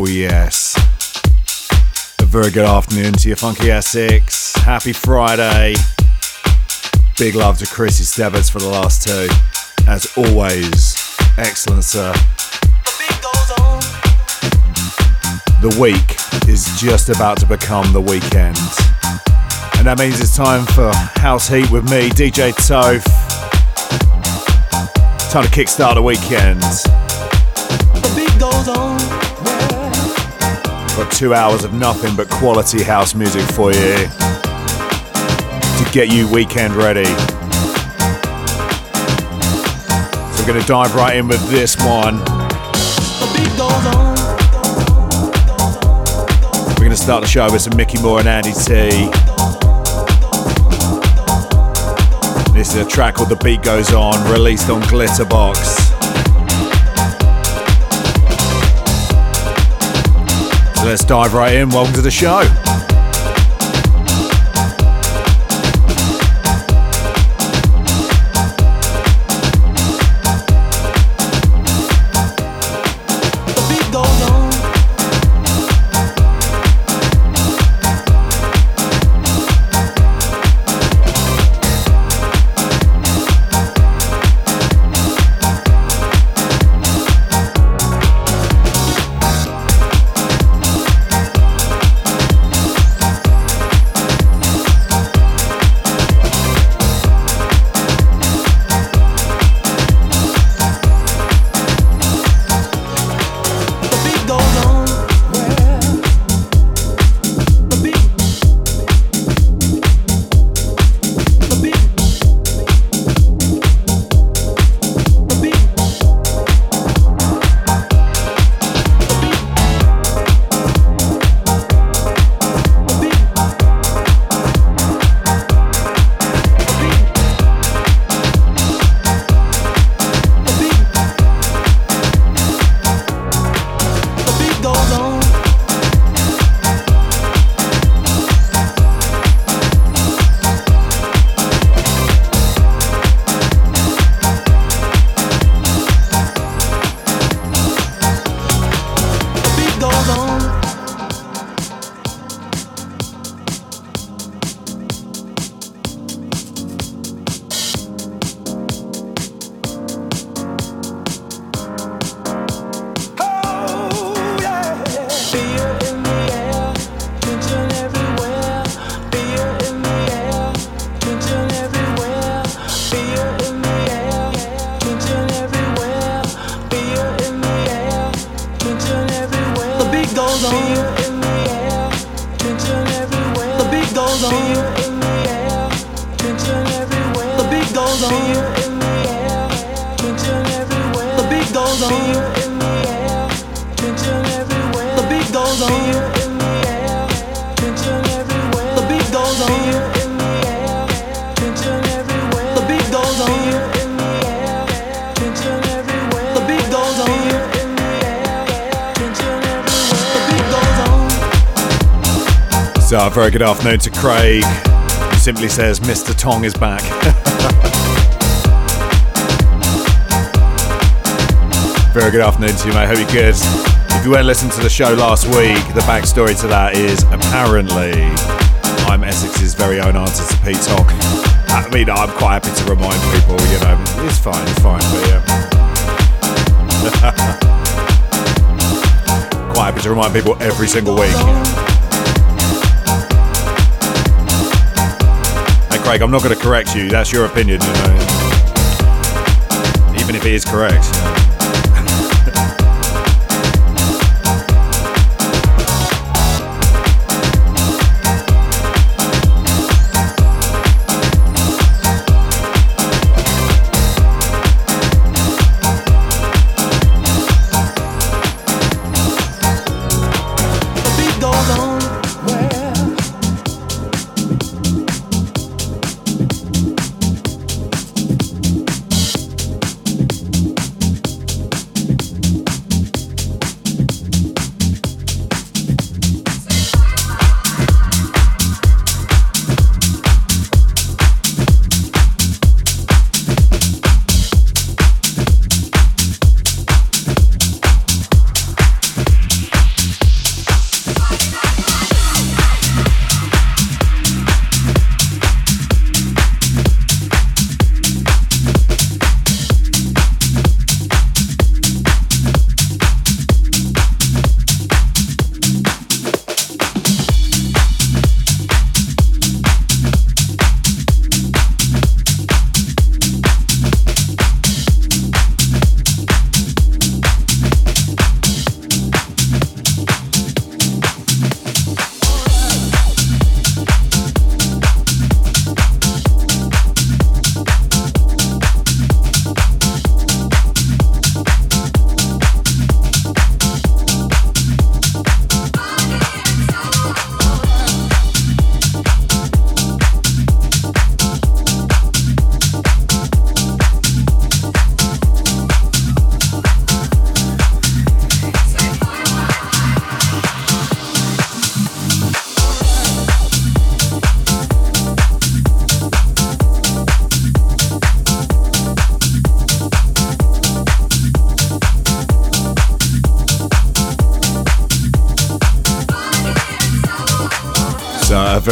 Oh, yes. A very good afternoon to your Funky Essex. Happy Friday. Big love to Chrissy Stebbets for the last two. As always, excellent, sir. The week is just about to become the weekend. And that means it's time for House Heat with me, DJ Toph. Time to kickstart the weekend. Got two hours of nothing but quality house music for you to get you weekend ready. So we're going to dive right in with this one. We're going to start the show with some Micky More and Andy Tee. This is a track called The Beat Goes On, released on Glitterbox. Let's dive right in. Welcome to the show. On. Very good afternoon to Craig. Simply says, Mr. Tong is back. very good afternoon to you, mate. Hope you're good. If you weren't listening to the show last week, the backstory to that is apparently I'm Essex's very own answer to Pete Tong. I mean, I'm quite happy to remind people, you know, it's fine, it's fine, but yeah. quite happy to remind people every single week. Craig, I'm not going to correct you. That's your opinion, you know. Even if it is correct. you know.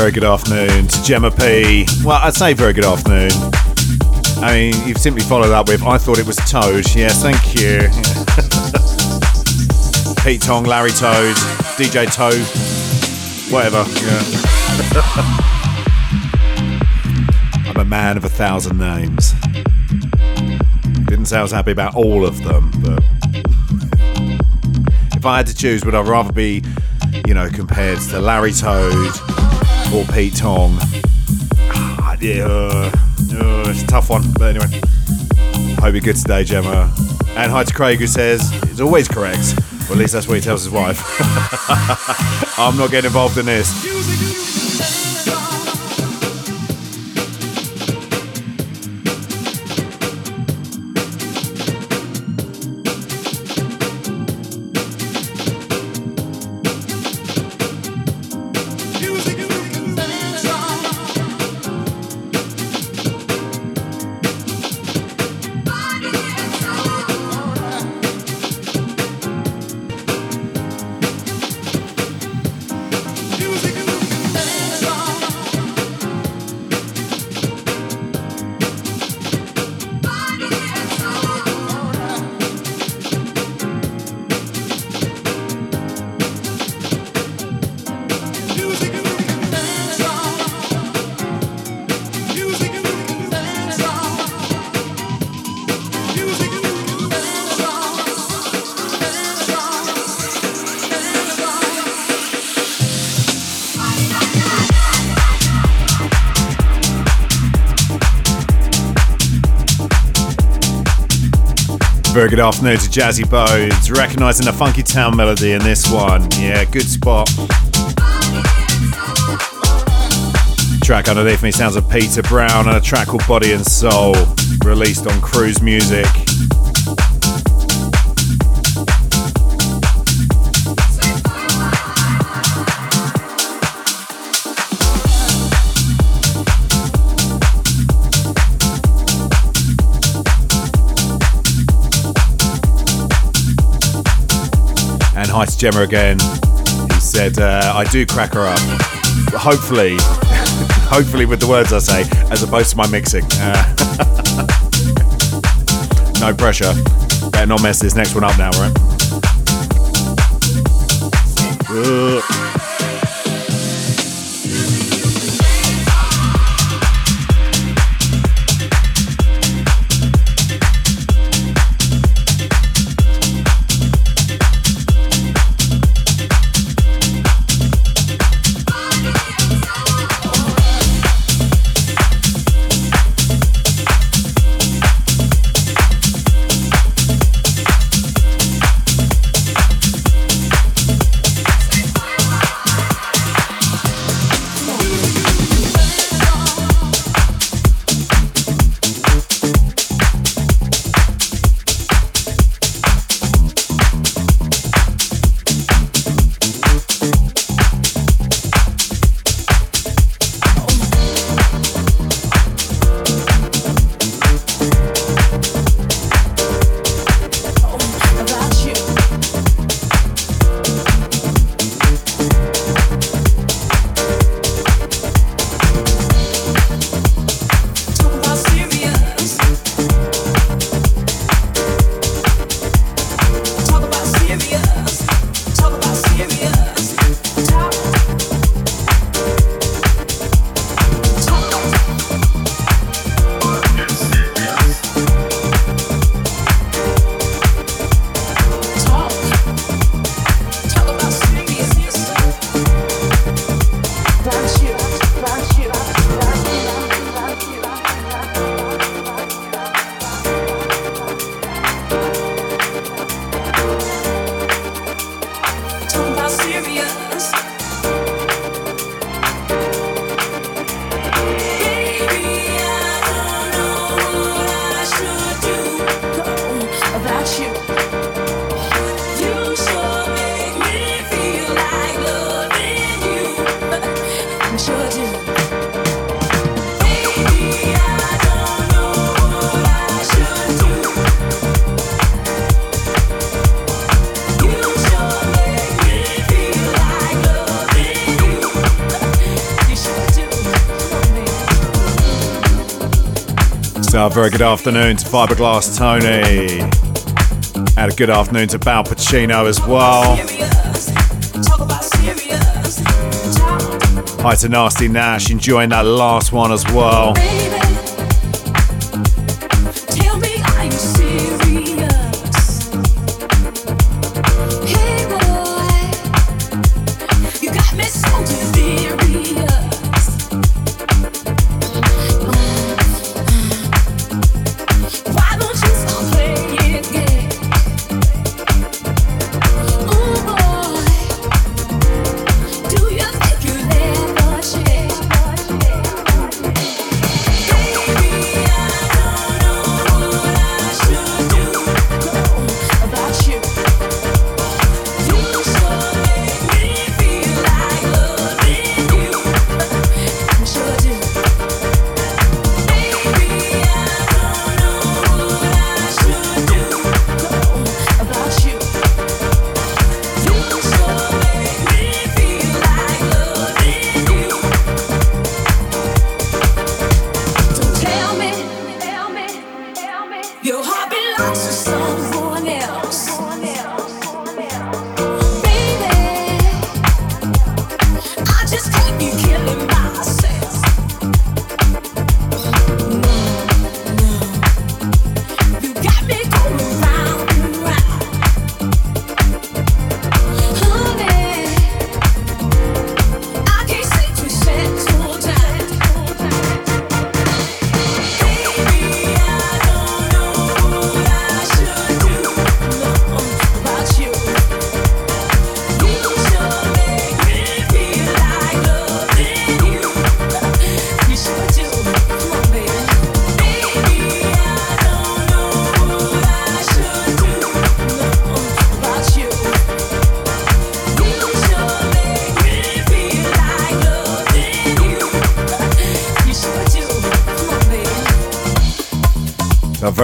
Very good afternoon to Gemma P. Well, I'd say very good afternoon. I mean, you've simply followed up with I thought it was Toad. Yes, thank you. Pete Tong, Larry Toad, DJ Toad, whatever. Yeah. I'm a man of a thousand names. Didn't say I was happy about all of them, but if I had to choose, would I rather be, you know, compared to Larry Toad or Pete Tong? Ah, yeah, uh, uh, it's a tough one, but anyway. Hope you're good today, Gemma. And hi to Craig, who says it's always correct. Well, at least that's what he tells his wife. I'm not getting involved in this. Very good afternoon to Jazzy Bones, recognising the Funky Town melody in this one. Yeah, good spot. Track underneath me sounds of Peter Brown and a track called Body and Soul, released on Cruise Music. Hi to Gemma again. He said, uh, I do crack her up. Hopefully, hopefully with the words I say, as opposed to my mixing. Uh, no pressure. Better not mess this next one up now, right? Ugh. Very good afternoon to Fiberglass Tony. And a good afternoon to Bal Pacino as well. Hi to Nasty Nash, enjoying that last one as well.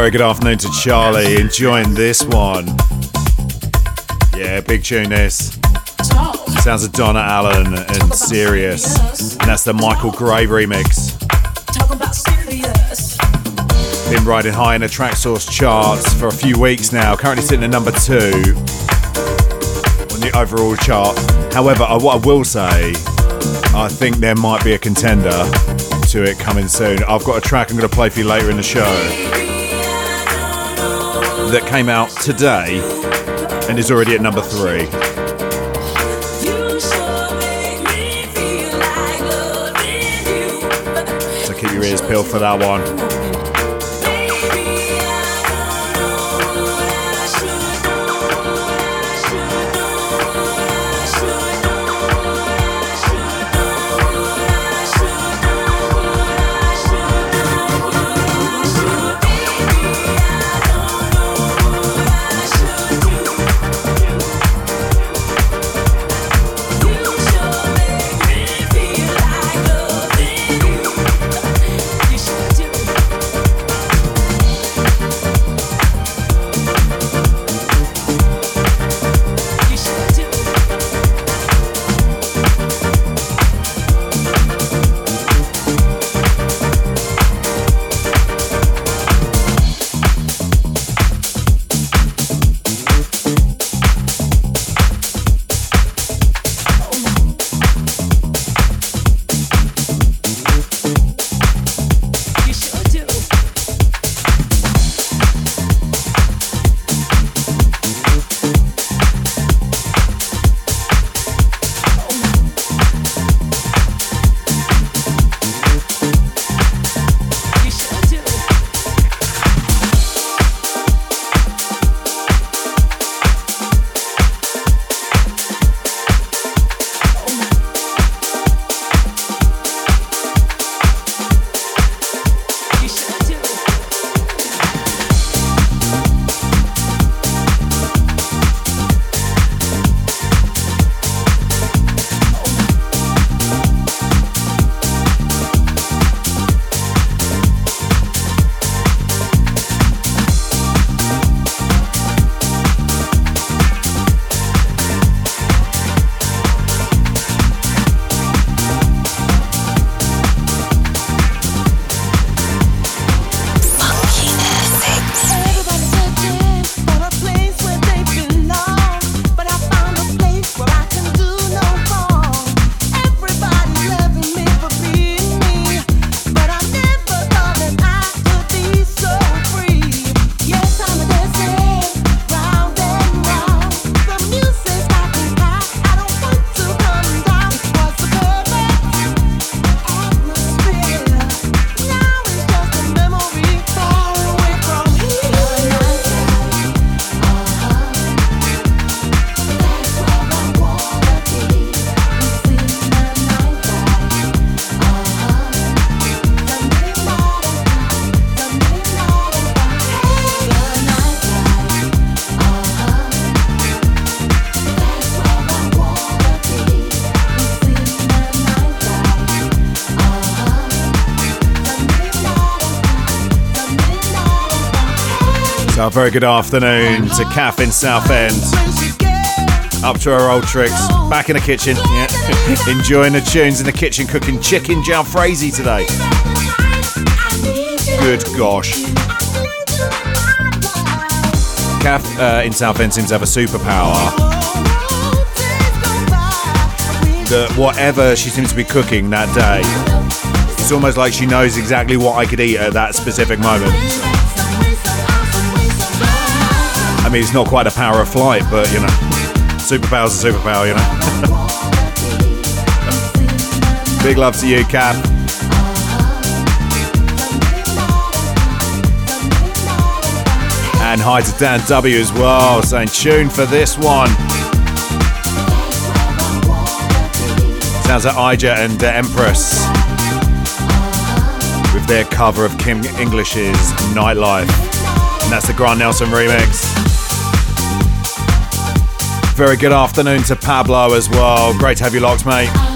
Very good afternoon to Charlie, enjoying this one. Yeah, big tune this. Sounds of Donna Allen and Serious. And that's the Michael Gray remix. Been riding high in the Traxsource charts for a few weeks now, currently sitting at number two on the overall chart. However, what I will say, I think there might be a contender to it coming soon. I've got a track I'm going to play for you later in the show that came out today and is already at number three. So keep your ears peeled for that one. Very good afternoon to Kath in Southend. Up to her old tricks. Back in the kitchen. Yeah. Enjoying the tunes in the kitchen, cooking chicken jalfrezi today. Good gosh. Kath uh, in Southend seems to have a superpower that whatever she seems to be cooking that day, it's almost like she knows exactly what I could eat at that specific moment. Mean, it's not quite a power of flight, but you know, superpower's a superpower, you know. Big love to you, Kath. And hi to Dan W as well, saying tune for this one. Sounds like Ijah and uh, Empress with their cover of Kim English's Nitelife. And that's the Grant Nelson remix. Very good afternoon to Pablo as well. Great to have you locked, mate.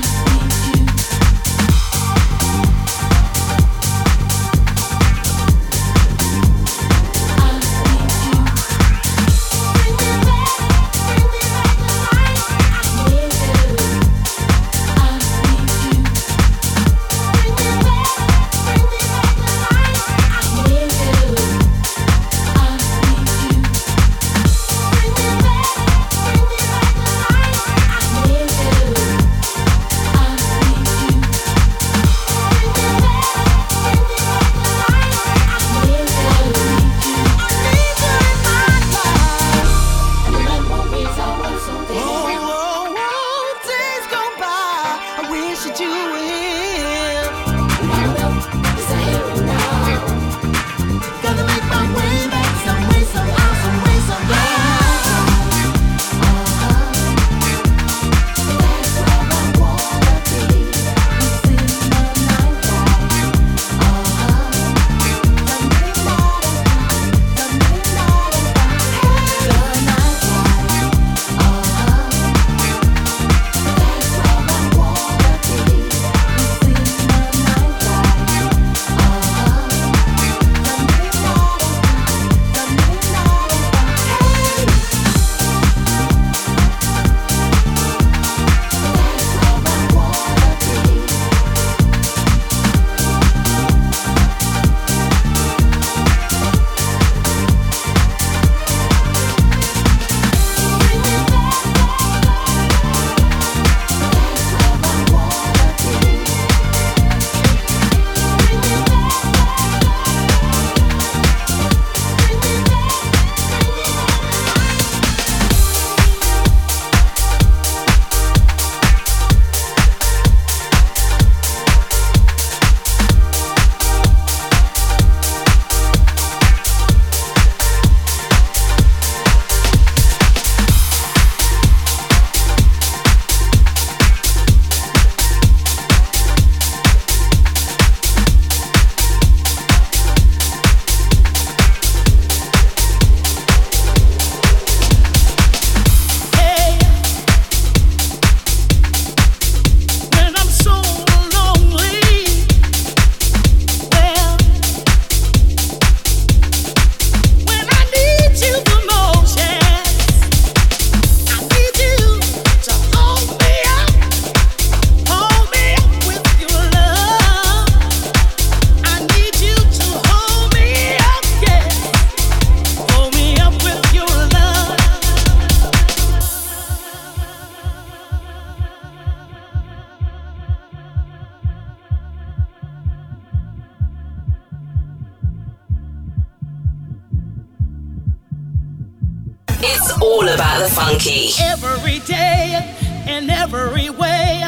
every day, in every way,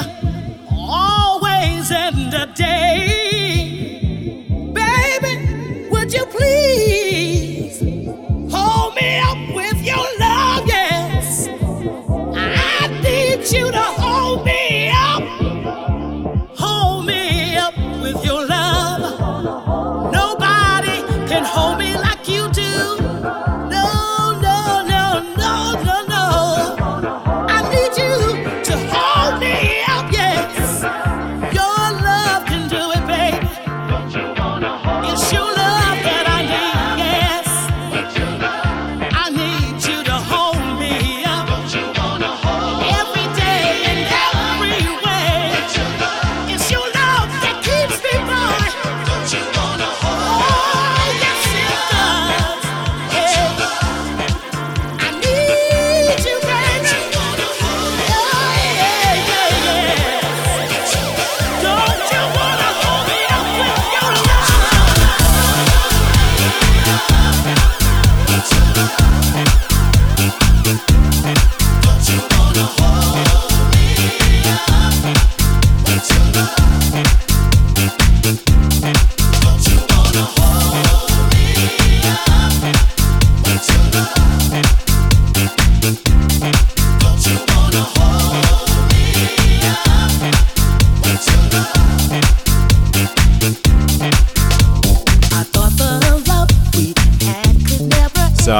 always and a day.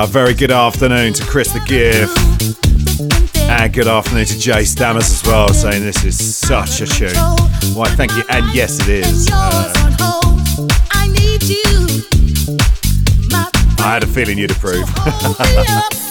Very good afternoon to Chris the Gift. And good afternoon to Jay Stammers as well, saying this is such a tune. Why, thank you. And yes, it is. Uh, I had a feeling you'd approve.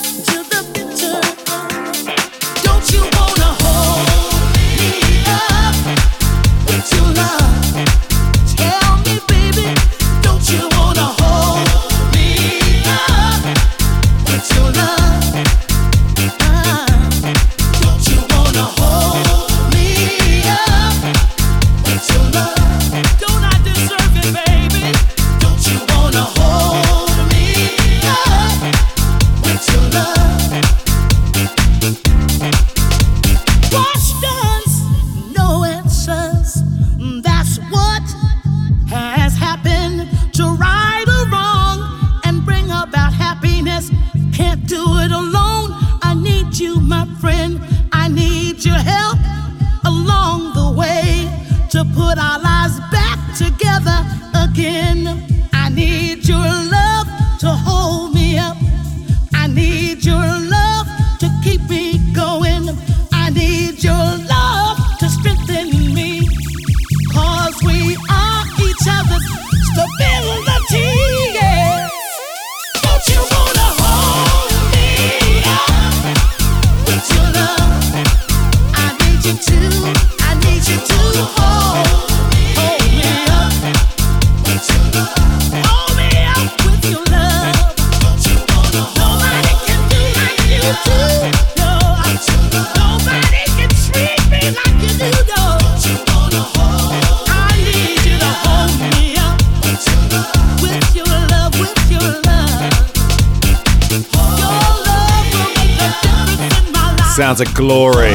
Sounds of Glory,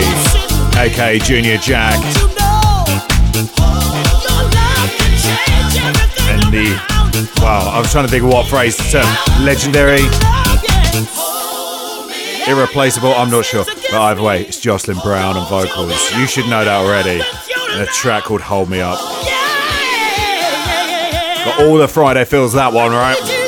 aka Junior Jack. And the, wow, I was trying to think of what phrase the term. Legendary, irreplaceable, I'm not sure. But either way, it's Jocelyn Brown and vocals. You should know that already. And a track called Hold Me Up. Got all the Friday feels that one, right?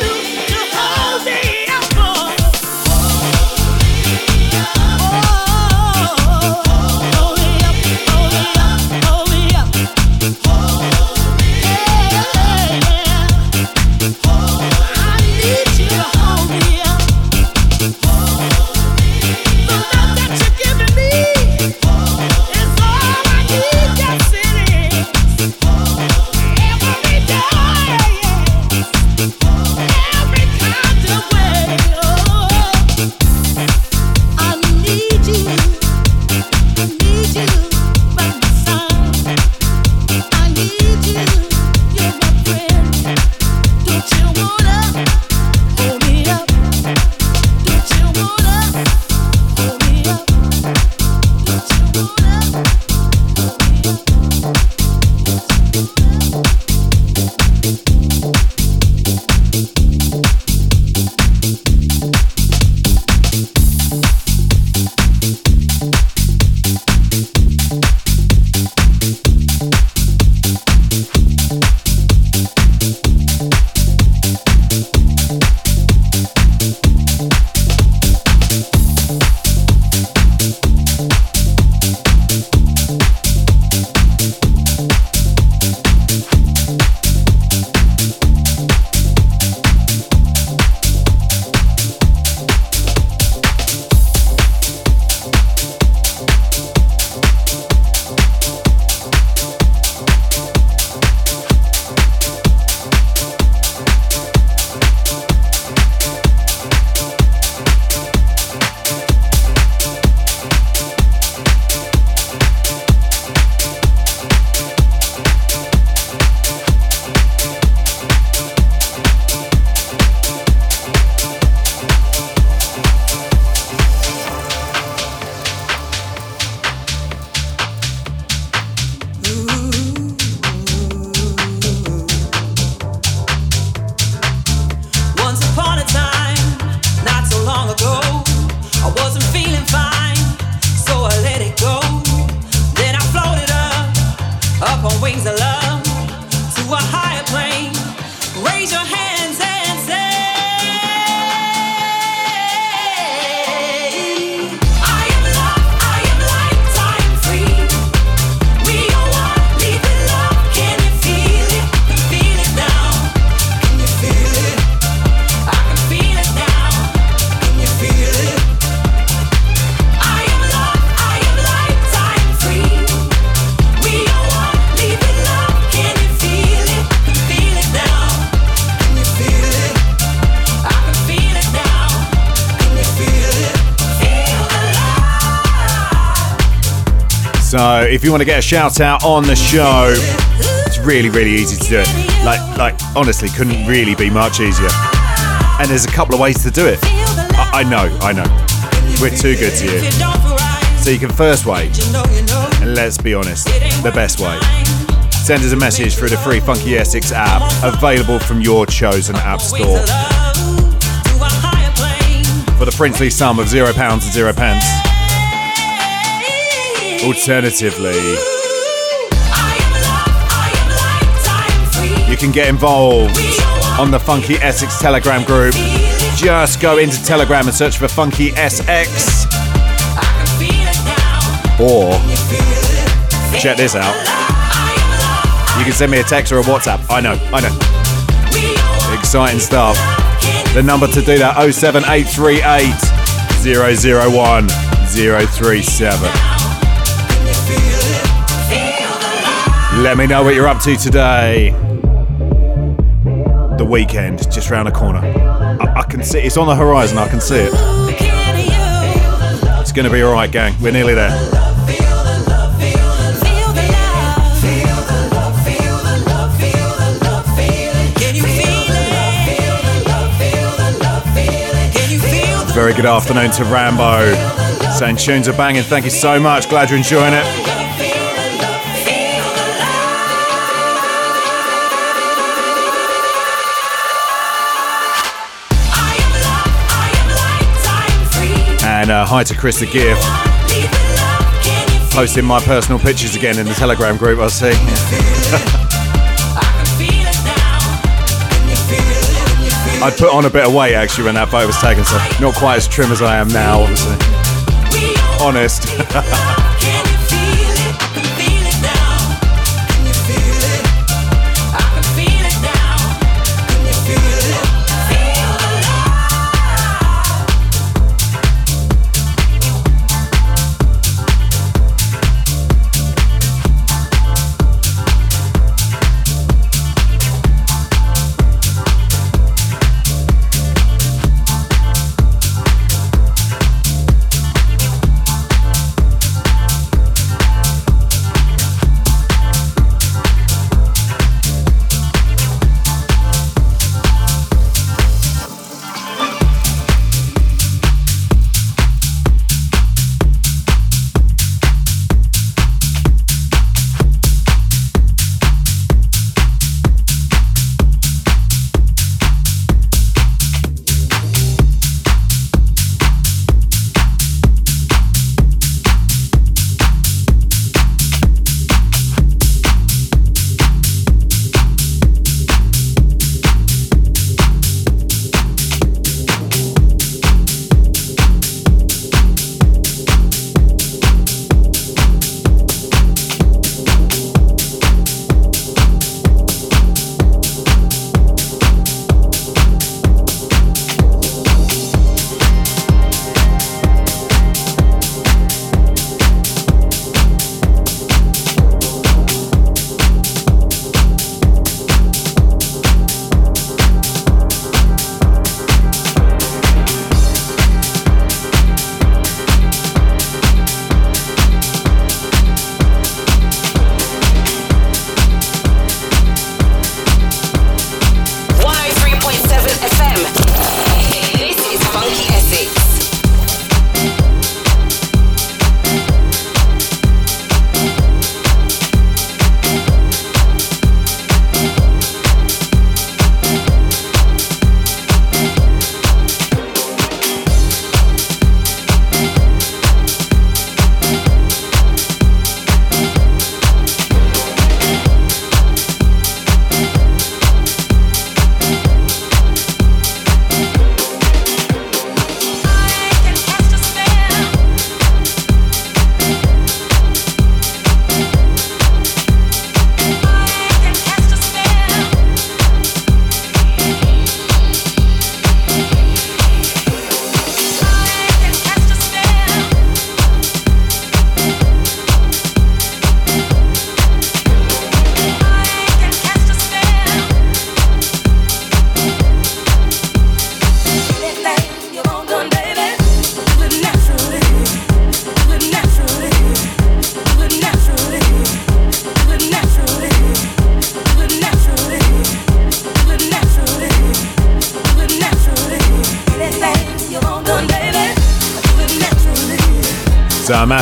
So if you want to get a shout out on the show, it's really, really easy to do it. Like, like honestly, couldn't really be much easier. And there's a couple of ways to do it. I, I know, I know. We're too good to you. So you can first way, and let's be honest, the best way. Send us a message through the free Funky Essex app, available from your chosen app store. For the princely sum of zero pounds and zero pence. Alternatively, you can get involved on the Funky Essex Telegram group. Just go into Telegram and search for Funky SX. Or check this out. You can send me a text or a WhatsApp. I know, I know. Exciting stuff. The number to do that 07838 001 037. Let me know what you're up to today. The weekend, just round the corner. I, I can see it's on the horizon, I can see it. It's gonna be alright, gang. We're nearly there. Very good afternoon to Rambo. Saying tunes are banging. Thank you so much. Glad you're enjoying it. And uh, hi to Chris the Gear. Posting my personal pictures again in the Telegram group, I see. I put on a bit of weight actually when that photo was taken, so not quite as trim as I am now, obviously. Honest.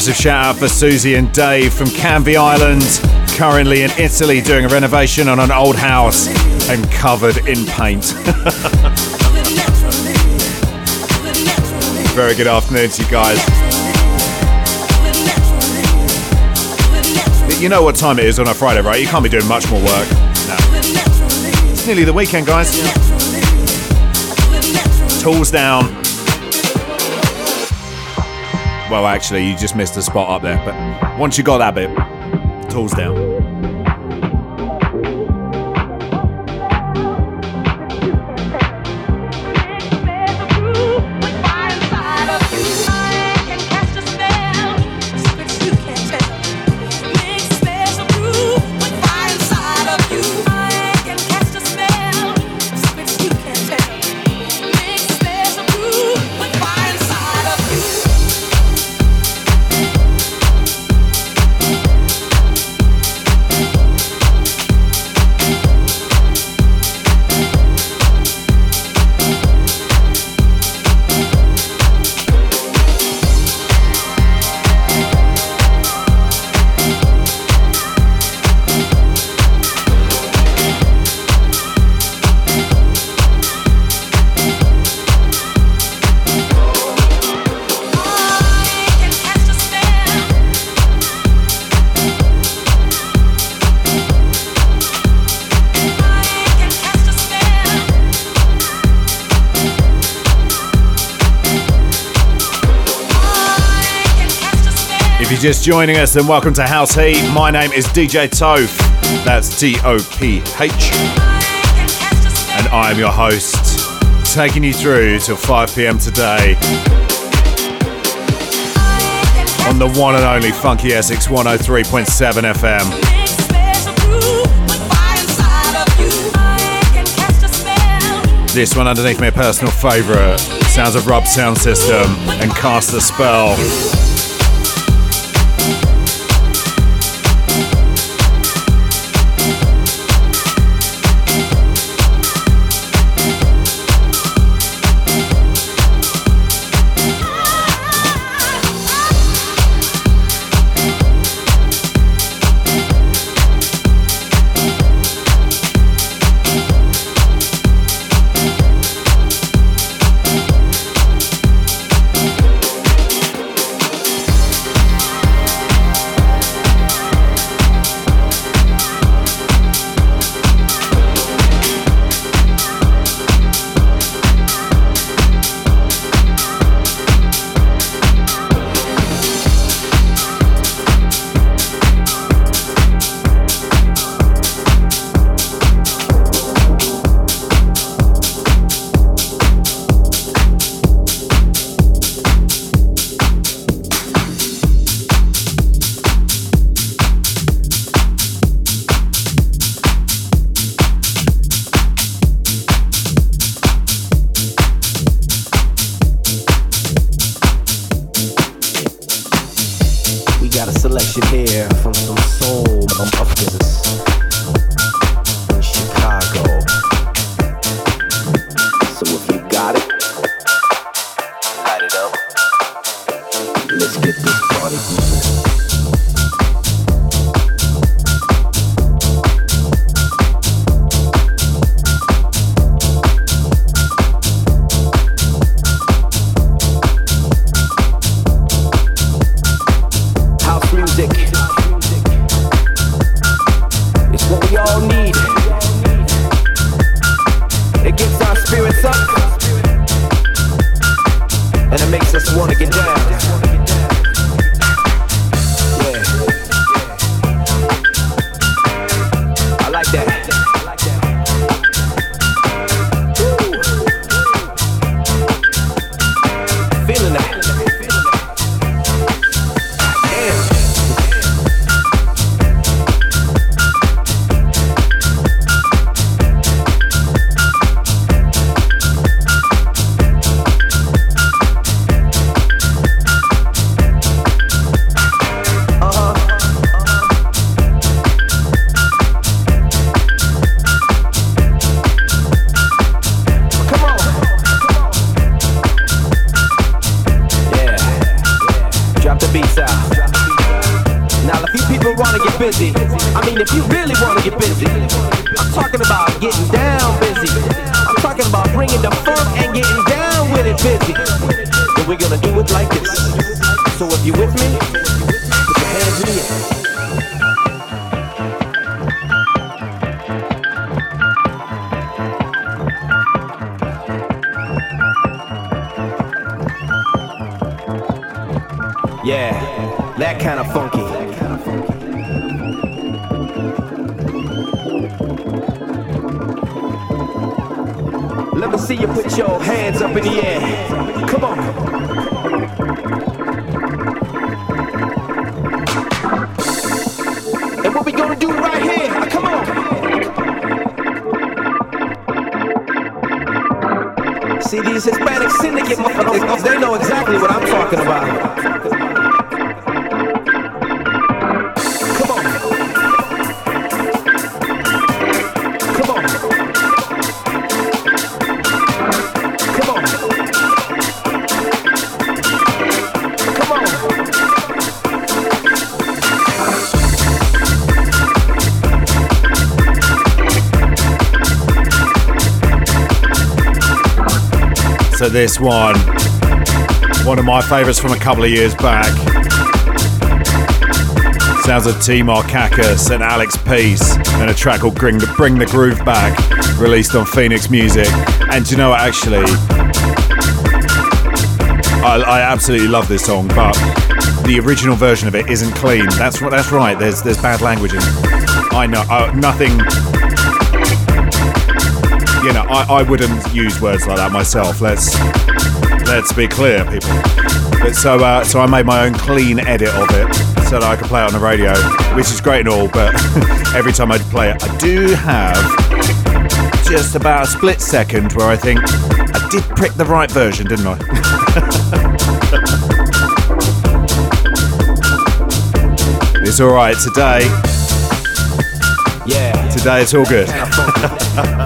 massive shout out for Susie and Dave from Canvey Island, currently in Italy doing a renovation on an old house and covered in paint. Very good afternoon to you guys. You know what time it is on a Friday, right? You can't be doing much more work. No. It's nearly the weekend, guys. Tools down. Well, actually, you just missed a spot up there, but once you got that bit, tools down. Just joining us, then welcome to House Heat. My name is DJ Toph. That's T O P H. And I am your host, taking you through till 5 pm today on the one and only Funky Essex 103.7 FM. This one underneath my personal favourite. Sounds of Rubb Sound System and Cast a Spell. This. So if you're with me, put your hands in the air. Yeah, that kind of funky. Let me see you put your hands up in the air. Come on. So this one, one of my favourites from a couple of years back. Sounds of T. Markakis and Alex Peace and a track called Bring the, Bring the Groove Back, released on Phoenix Music. And you know what, actually, I, I absolutely love this song, but the original version of it isn't clean. That's what. That's right. There's there's bad language in it. I know. Nothing you know, I, I wouldn't use words like that myself. Let's let's be clear, people. But so uh, so I made my own clean edit of it so that I could play it on the radio, which is great and all. But every time I play it, I do have just about a split second where I think I did prick the right version, didn't I? it's all right today. Yeah. Today it's all good.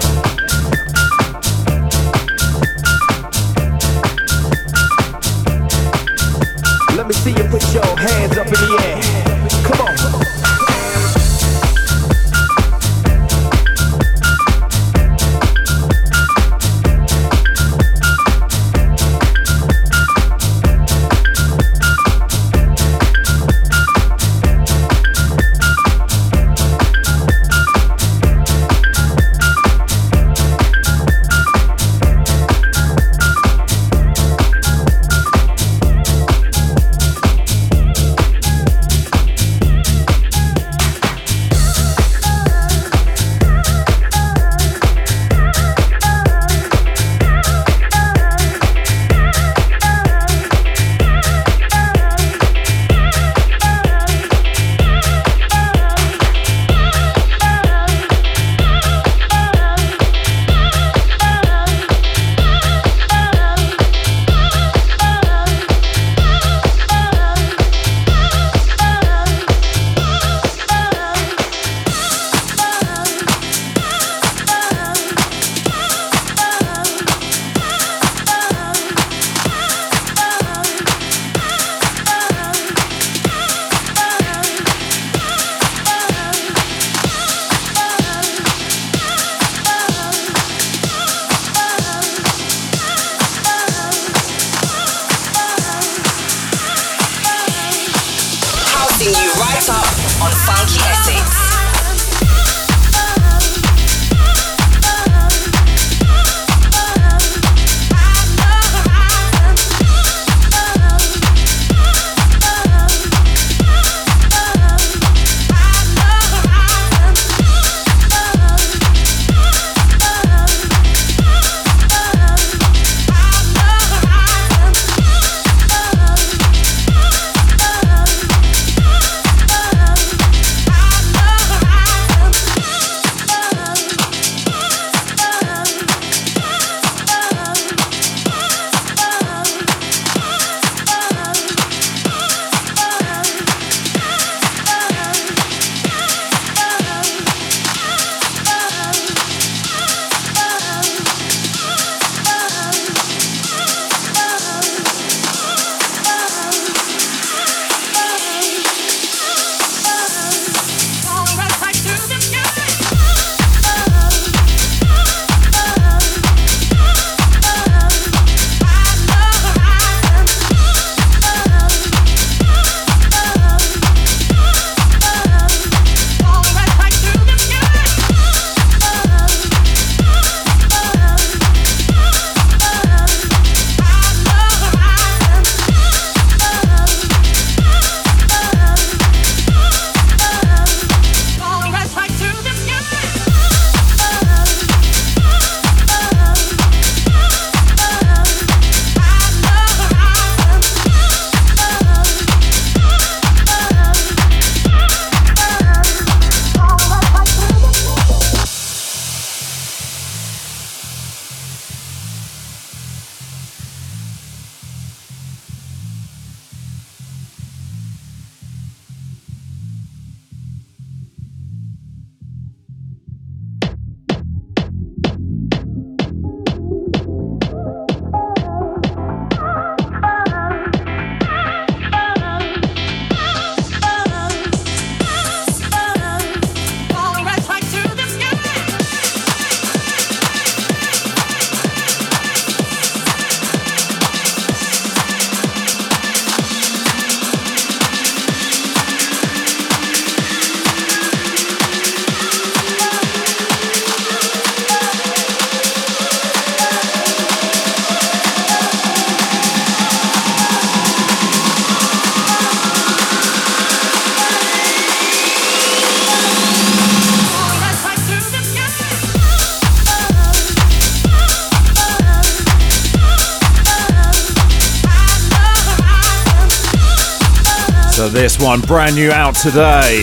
one, brand new out today.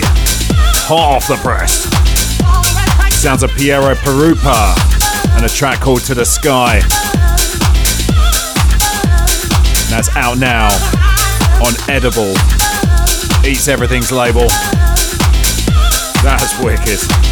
Hot off the press. Sounds of Piero Pirupa and a track called To the Sky. That's out now on Edible. Eats Everything's label. That's wicked.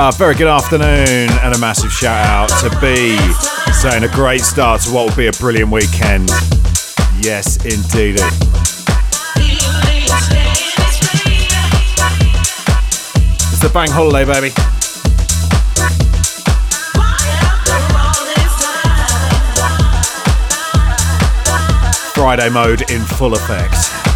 Stuff. Very good afternoon, and a massive shout out to B, saying a great start to what will be a brilliant weekend. Yes, indeed. It's the Bang Holiday, baby. Friday mode in full effect.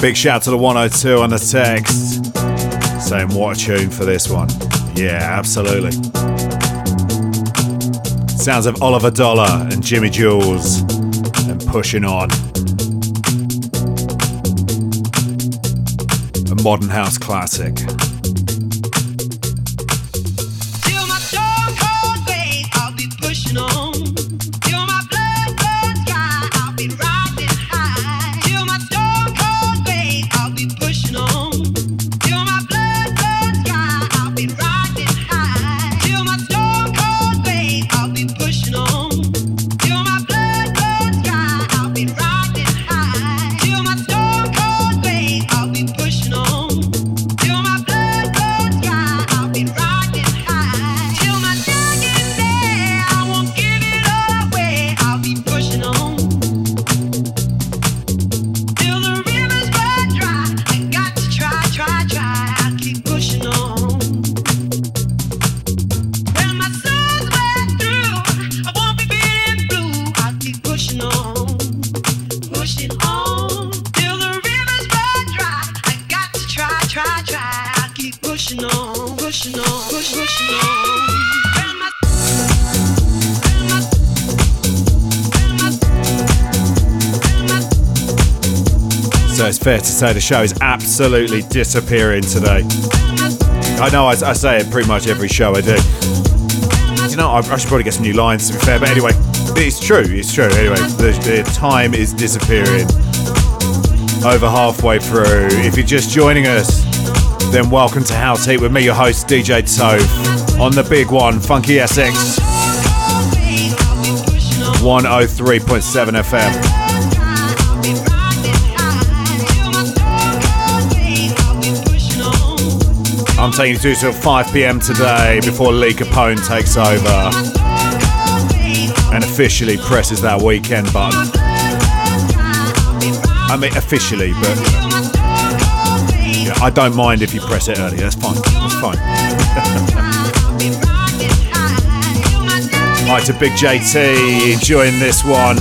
Big shout to the 102 on the text saying what a tune for this one. Yeah, absolutely. Sounds of Oliver Dollar and Jimi Jules and pushing on. A modern house classic. To say the show is absolutely disappearing today. I know I, I say it pretty much every show I do. You know, I, I should probably get some new lines to be fair, but anyway, it's true, it's true. Anyway, the, the time is disappearing over halfway through. If you're just joining us, then welcome to House Heat with me, your host, DJ Tove, on the big one, Funky SX 103.7 FM. Taking you through till 5 pm today before Lee Capone takes over and officially presses that weekend button. I mean, officially, but I don't mind if you press it early. That's fine. That's fine. Right to Big JT enjoying this one.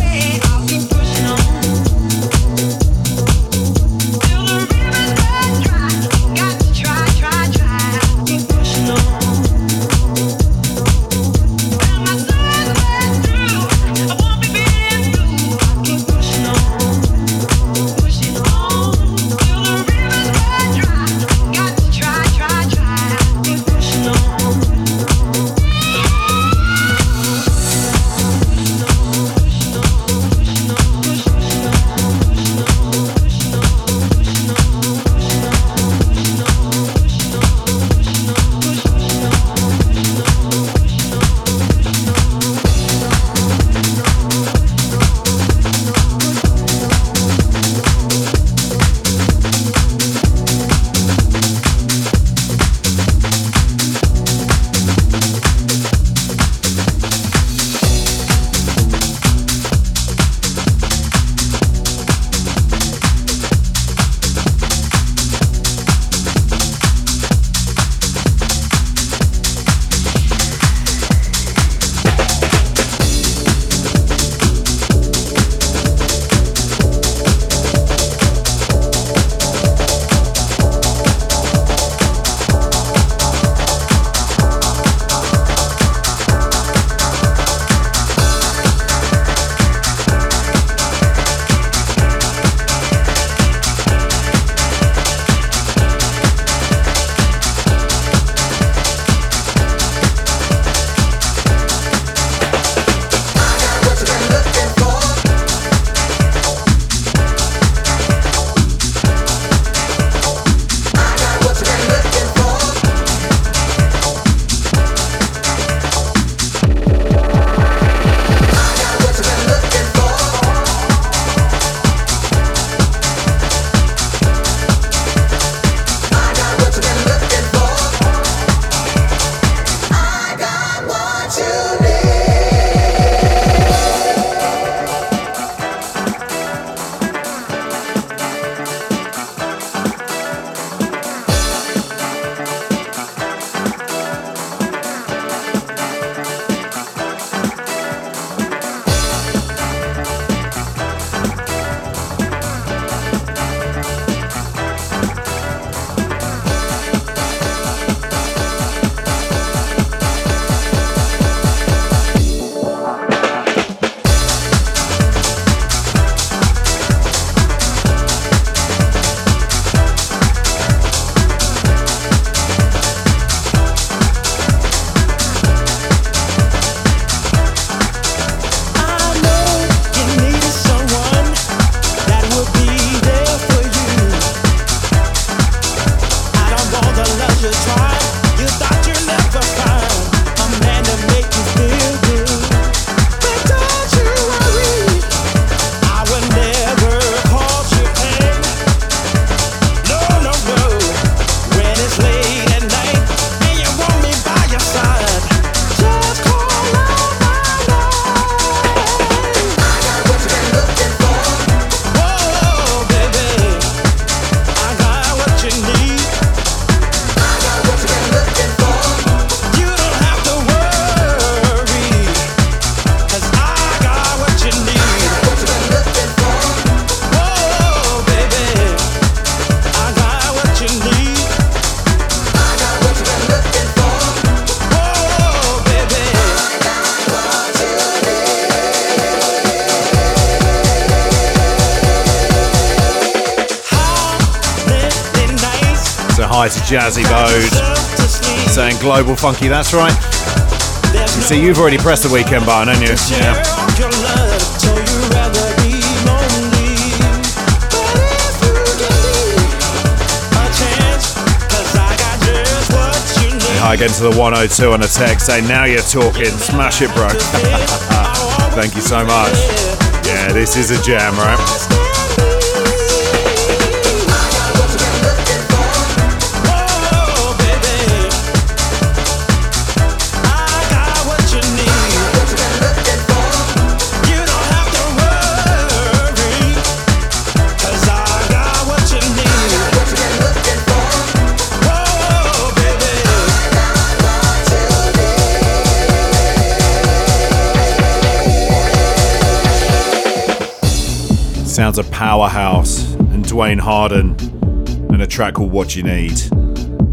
Hi to Jazzy Bode. Saying global funky, that's right. You see, you've already pressed the weekend button, haven't you? Yeah. Hi again to the 102 on the text saying, now you're talking. Smash it, bro. Thank you so much. Yeah, this is a jam, right? Sounds of Powerhouse and Duane Harden and a track called What You Need.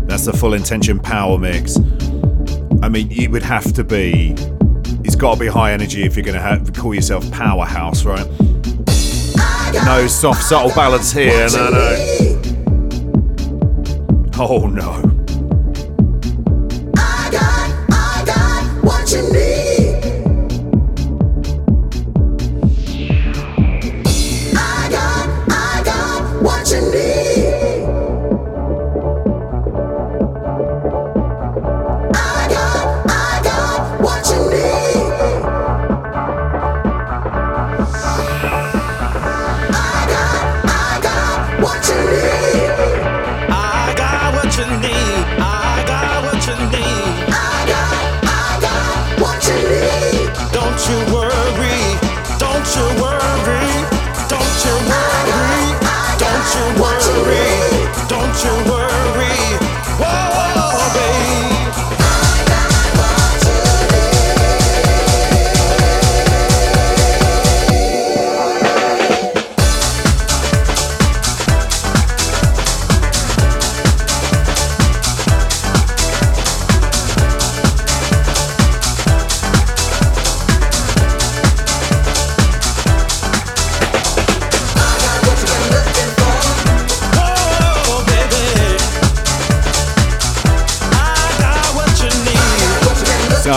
That's the full intention power mix. I mean, it would have to be. It's got to be high energy if you're going to have, call yourself Powerhouse, right? No soft, subtle ballads here. No, no. Oh no.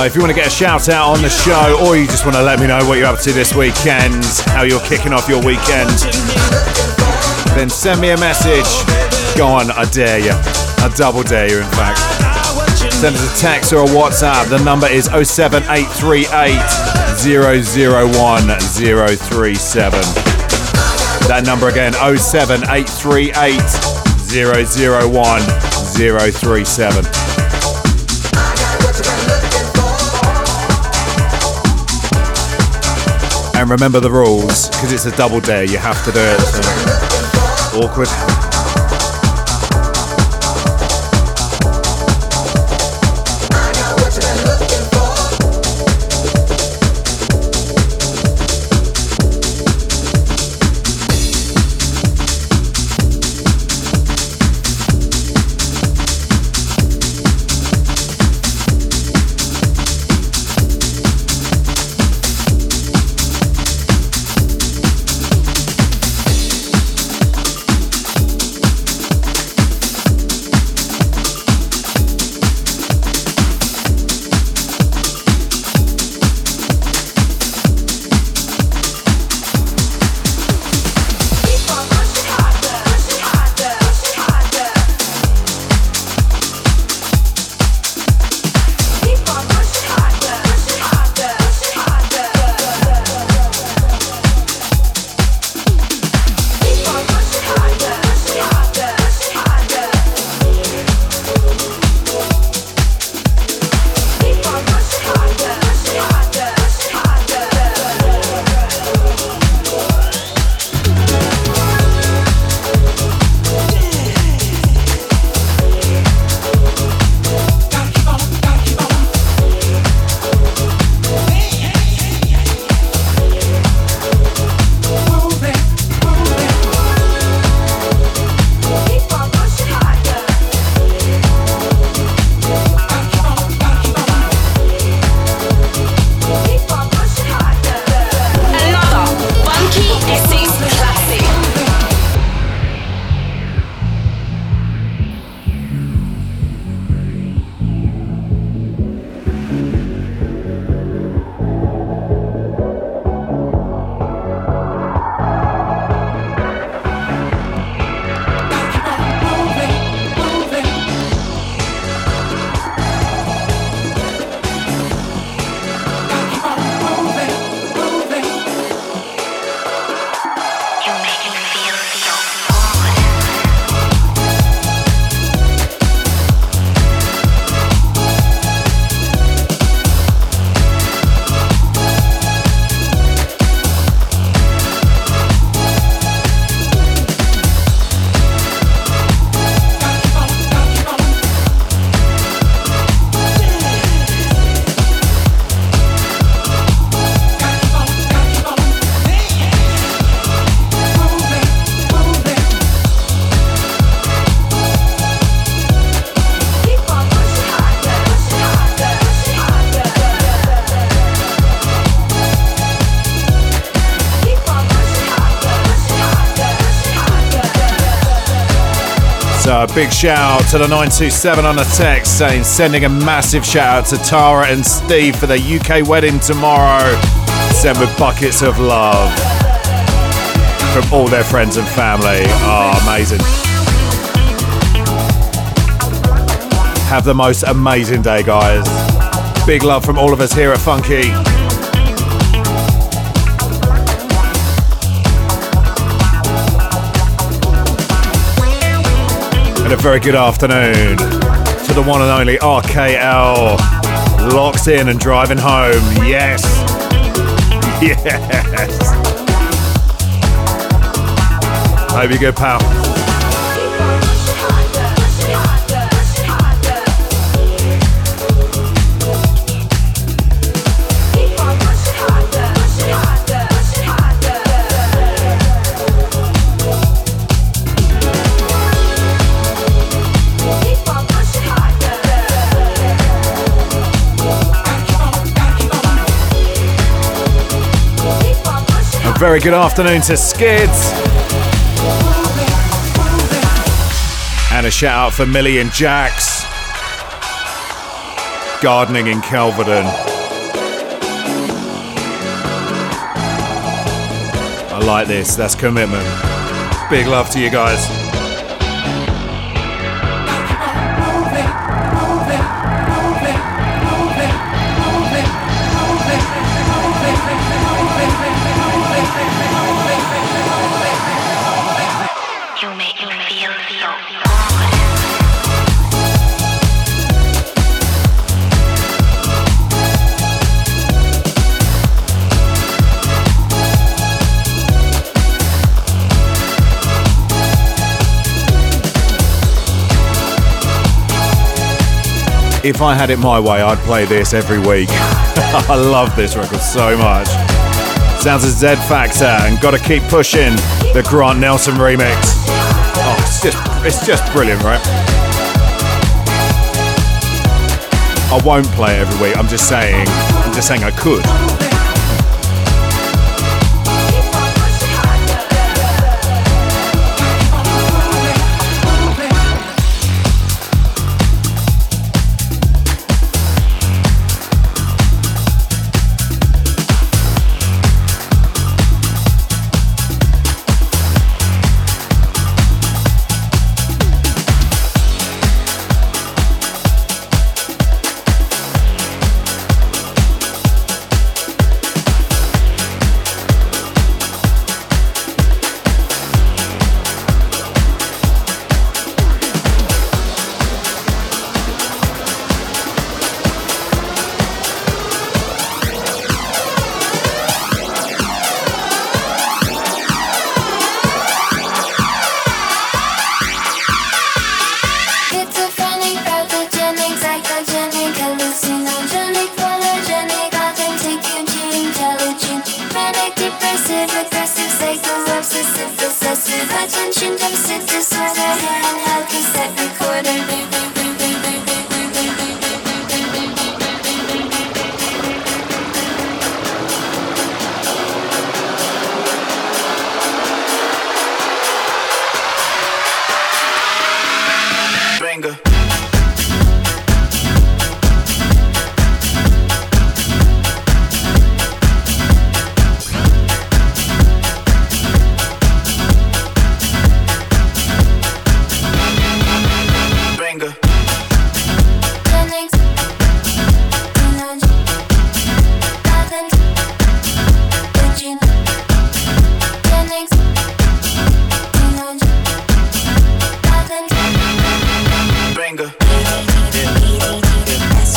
If you want to get a shout out on the show or you just want to let me know what you're up to this weekend, how you're kicking off your weekend, then send me a message. Go on, I dare you. I double dare you, in fact. Send us a text or a WhatsApp. The number is 07838 001 037. That number again, 07838 001 And remember the rules, because it's a double dare, you have to do it. So. Awkward. Big shout out to the 927 on the text saying sending a massive shout out to Tara and Steve for their UK wedding tomorrow. Send with buckets of love from all their friends and family. Oh, amazing. Have the most amazing day, guys. Big love from all of us here at Funky. And a very good afternoon to the one and only RKL. Locked in and driving home. Yes. Yes. Hope you're good, pal. Very good afternoon to Skids. And a shout out for Millie and Jax. Gardening in Kelvedon. I like this, that's commitment. Big love to you guys. If I had it my way, I'd play this every week. I love this record so much. Sounds a Z Factor and gotta keep pushing the Grant Nelson remix. Oh, it's just it's just brilliant, right? I won't play every week. I'm just saying. I'm just saying I could.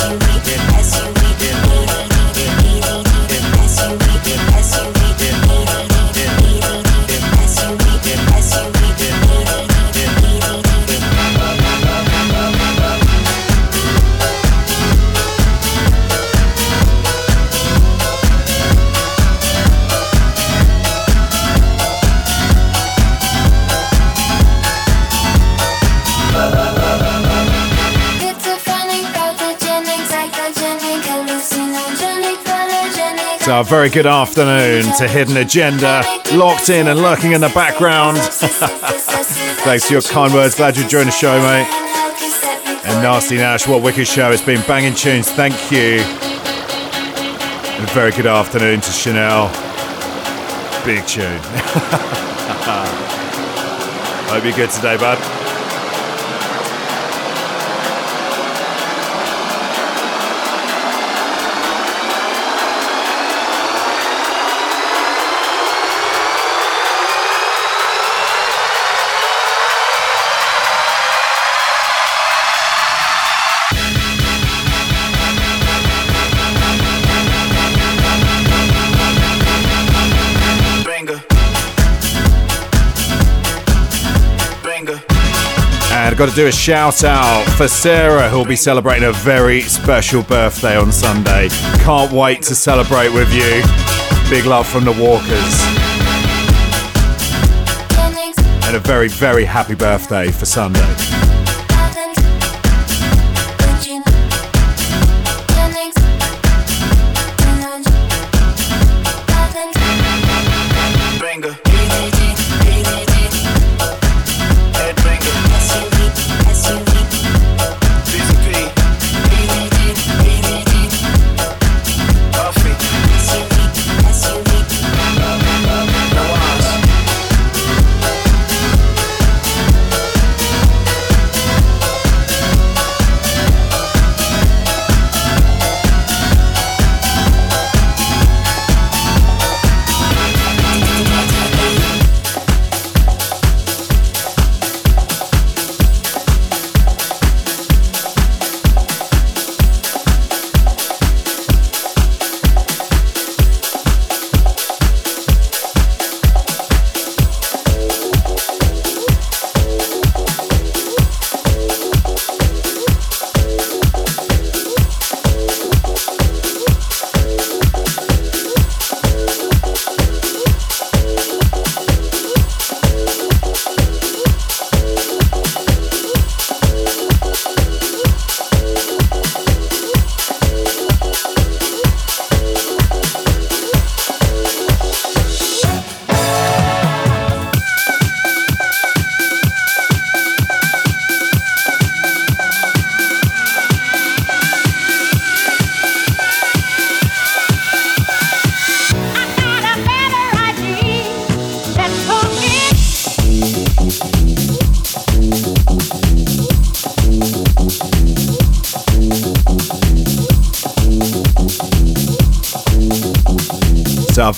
you a very good afternoon to Hidden Agenda, locked in and lurking in the background. Thanks for your kind words. Glad you joined the show, mate. And Nasty Nash, what wicked show. It's been banging tunes. Thank you. And a very good afternoon to Chanel. Big tune. Hope you're good today, bud. Got to do a shout out for Sarah, who'll be celebrating a very special birthday on Sunday. Can't wait to celebrate with you. Big love from the Walkers. And a very, very happy birthday for Sunday.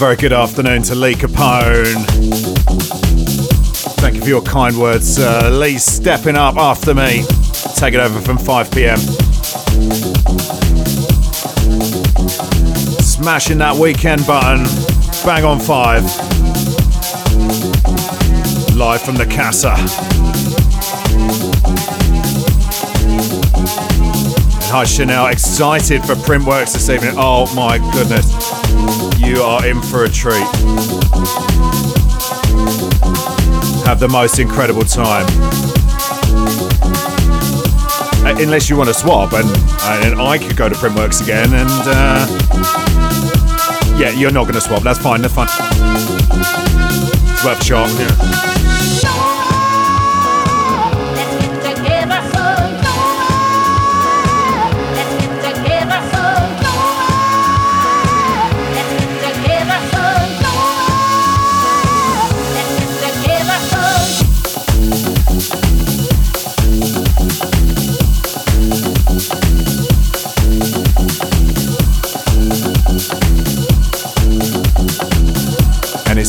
Very good afternoon to Lee Capone. Thank you for your kind words, sir. Lee stepping up after me, taking over from 5 pm. Smashing that weekend button, bang on 5. Live from the Casa. Hi Chanel, excited for Printworks this evening. Oh my goodness, you are in for a treat. Have the most incredible time. Uh, Unless you want to swap, and, and I could go to Printworks again, and uh, yeah, you're not going to swap. That's fine. That's worth a shot. Yeah.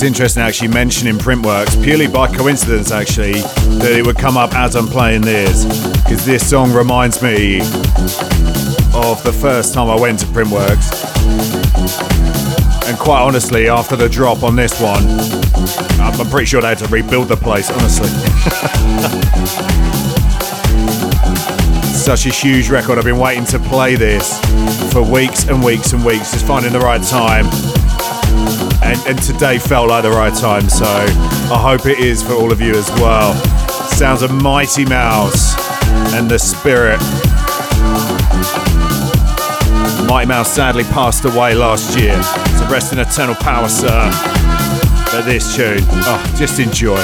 It's interesting actually mentioning Printworks purely by coincidence actually that it would come up as I'm playing this because this song reminds me of the first time I went to Printworks. And quite honestly, after the drop on this one, I'm pretty sure they had to rebuild the place, honestly. Such a huge record. I've been waiting to play this for weeks and weeks and weeks, just finding the right time and, and today felt like the right time, so I hope it is for all of you as well. Sounds of Mighty Mouse and the Spirit. Mighty Mouse sadly passed away last year, so rest in eternal power, sir. But this tune, oh, just enjoy.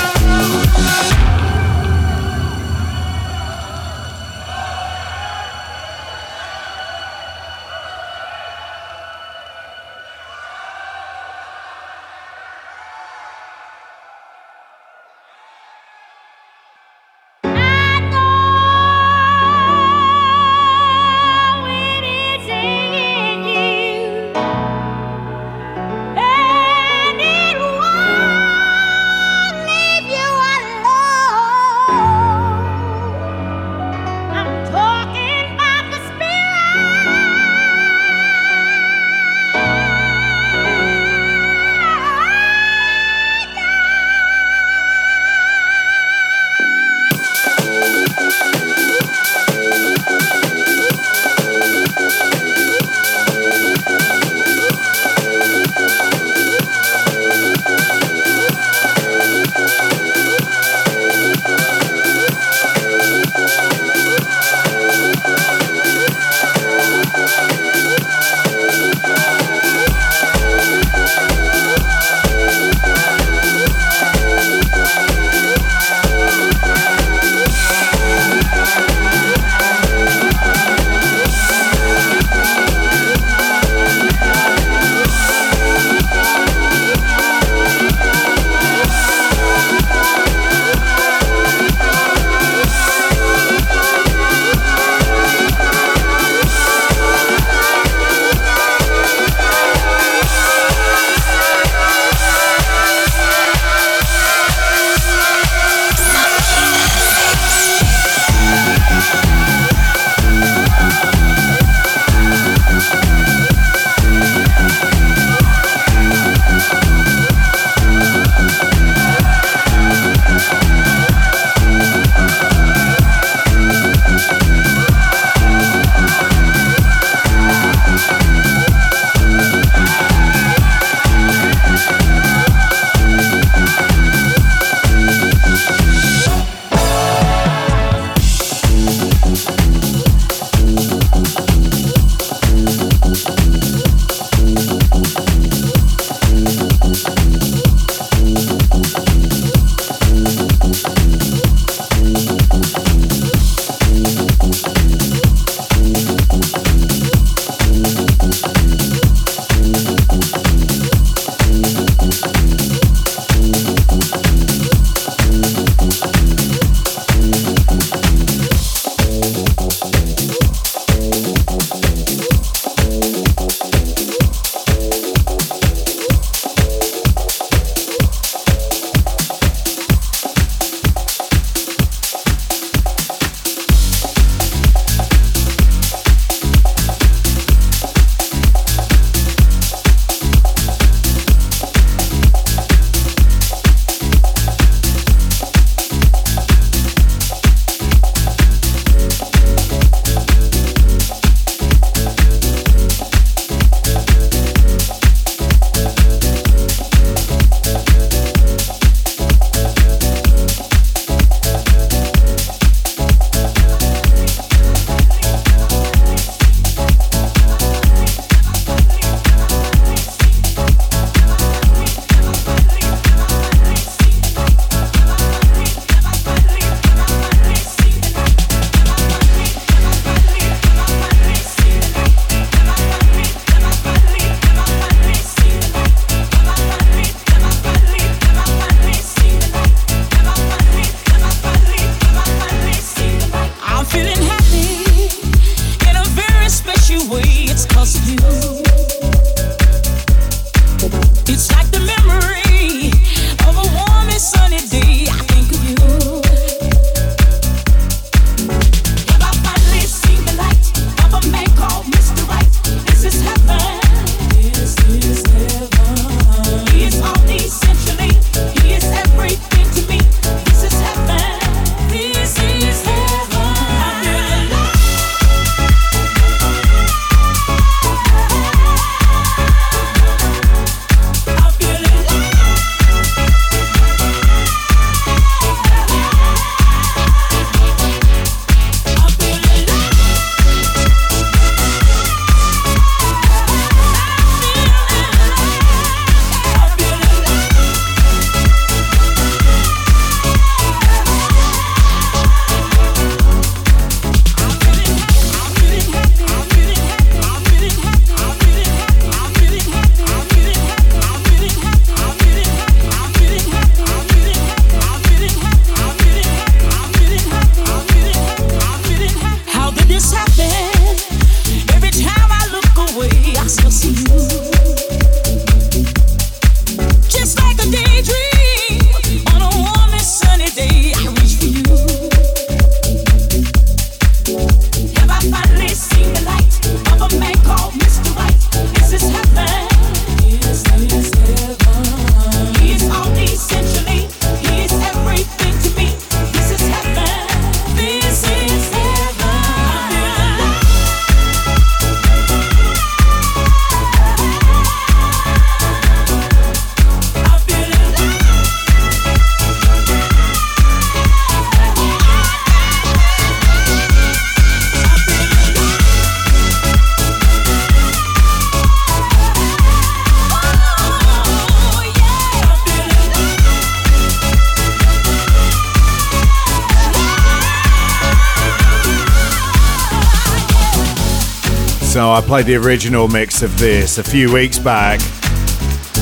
I played the original mix of this a few weeks back,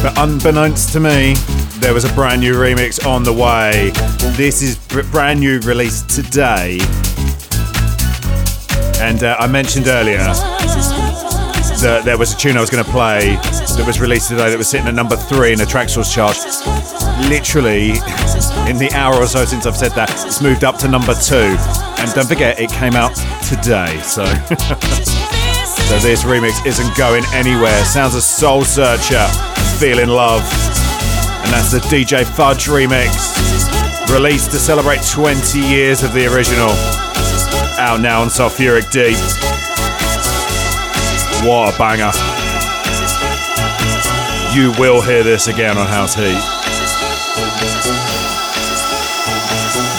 but unbeknownst to me, there was a brand new remix on the way. This is br- brand new, released today. And uh, I mentioned earlier that there was a tune I was going to play that was released today that was sitting at number three in the Traxsource chart. Literally, in the hour or so since I've said that, it's moved up to number two. And don't forget, it came out today. So, so this remix isn't going anywhere. Sounds a Soulsearcher, feeling love, and that's the DJ Fudge remix, released to celebrate 20 years of the original. Out now on Sulfuric Deep. What a banger. You will hear this again on House Heat.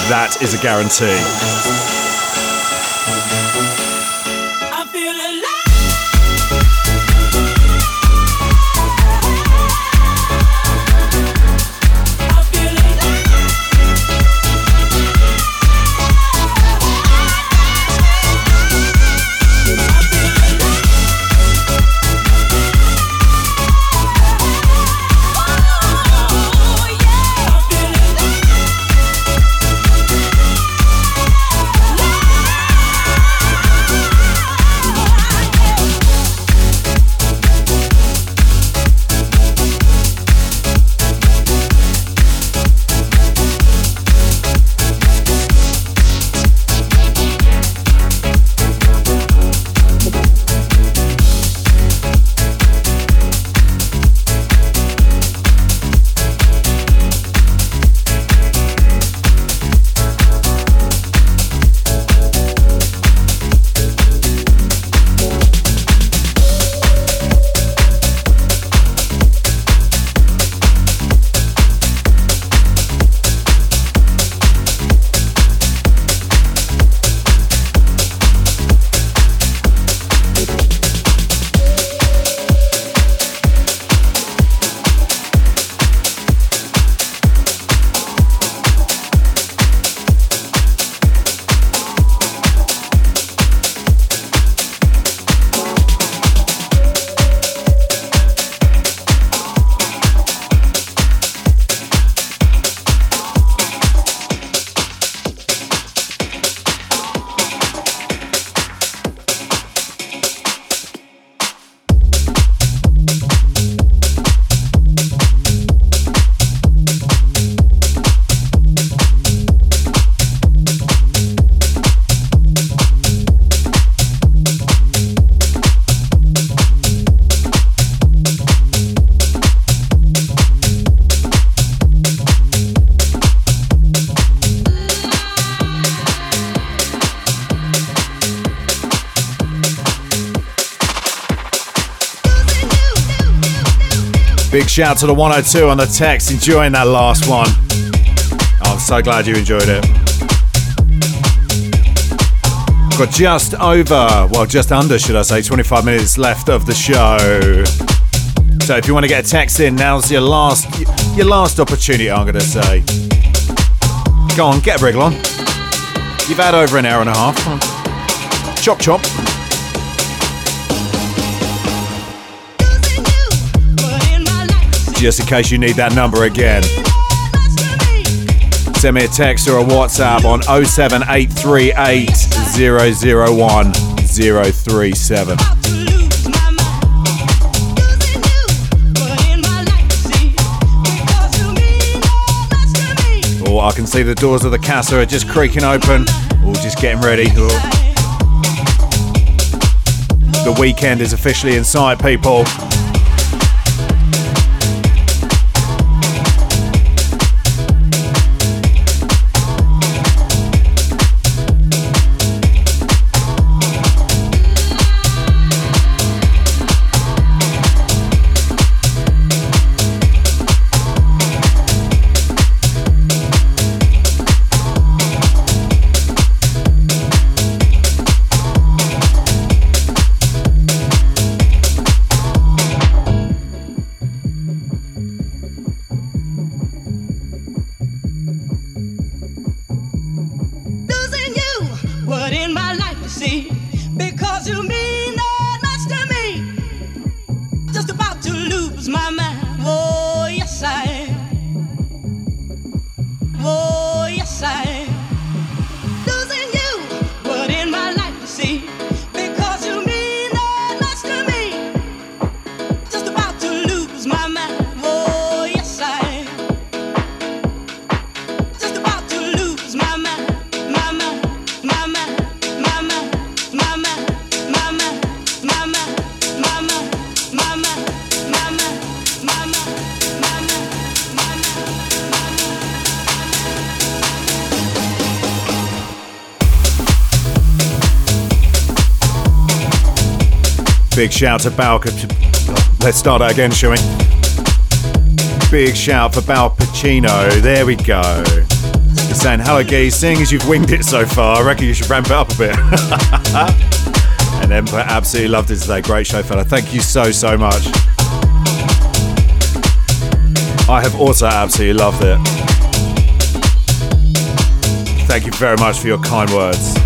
That is a guarantee. Shout to the 102 on the text, enjoying that last one. Oh, I'm so glad you enjoyed it. Got just over, well, just under, should I say, 25 minutes left of the show. So if you want to get a text in, now's your last, your last opportunity. I'm going to say, go on, get a wriggle on. You've had over an hour and a half. Chop chop. Just in case you need that number again. Send me a text or a WhatsApp on 07838 001 037. Oh, I can see the doors of the casa are just creaking open. Oh, just getting ready. Oh. The weekend is officially people. In my life shout to Bal. Let's start that again, shall we? Big shout for Bal Pacino. There we go. He's saying, hello, geese. Seeing as you've winged it so far, I reckon you should ramp it up a bit. and Emperor absolutely loved it today. Great show, fella. Thank you so, so much. I have also absolutely loved it. Thank you very much for your kind words.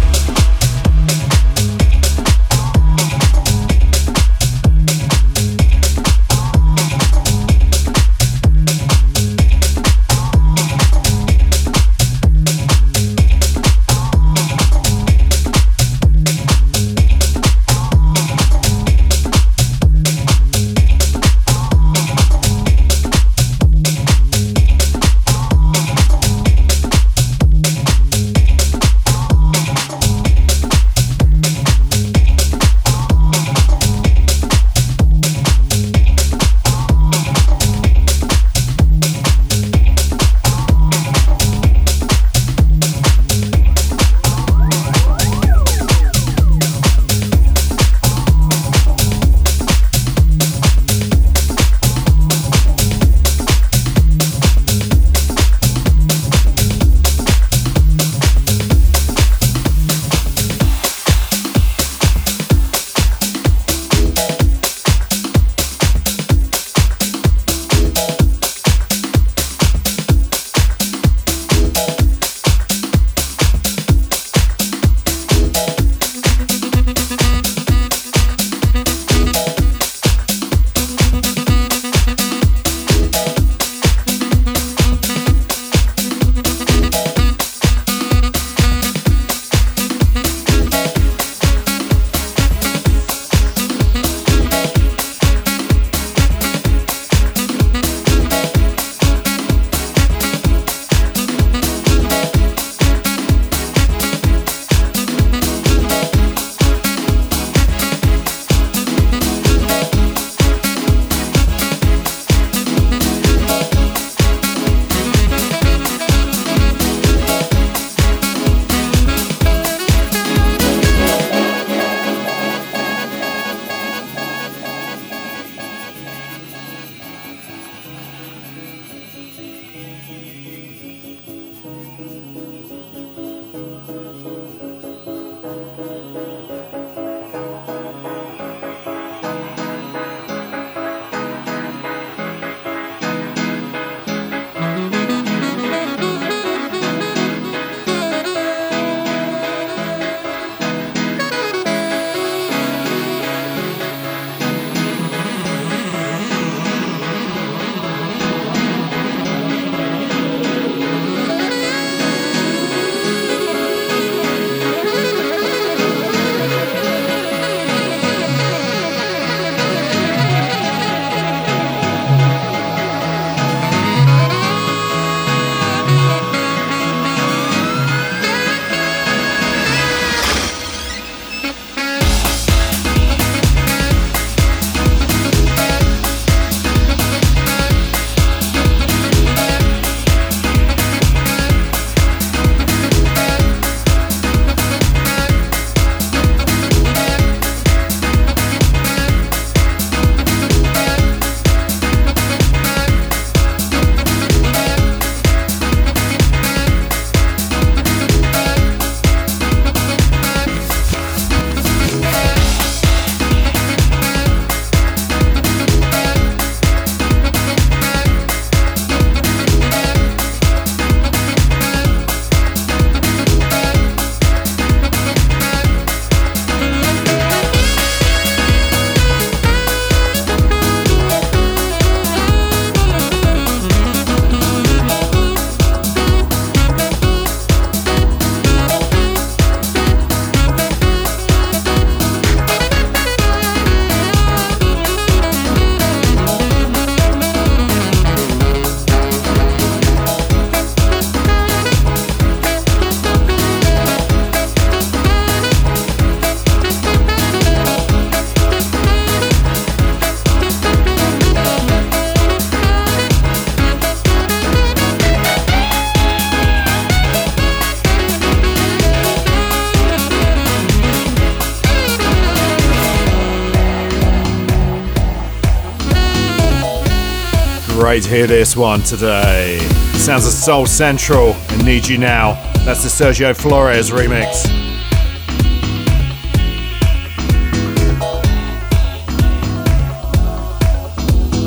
To hear this one today. Sounds of Soul Central and Need You Now. That's the Sergio Flores remix.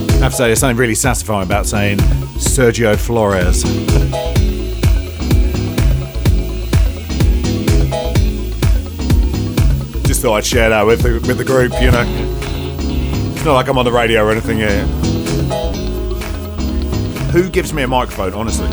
I have to say, there's something really satisfying about saying Sergio Flores. Just thought I'd share that with the, with the group, you know. It's not like I'm on the radio or anything here. Who gives me a microphone, honestly?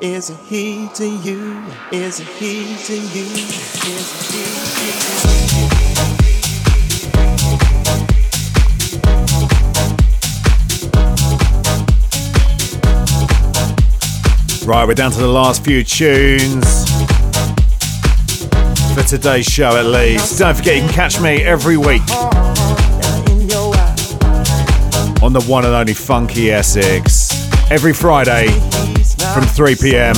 Is it he to you? Is he to you? Is he to you? Right, we're down to the last few tunes for today's show at least. Don't forget you can catch me every week on the one and only Funky Essex. Every Friday from 3 p.m.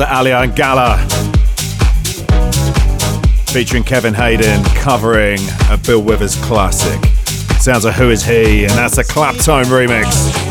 Plaza Alaia and Gallo. Featuring Kevin Haden covering a Bill Withers classic. Sounds of Who Is He, and that's a Claptone remix.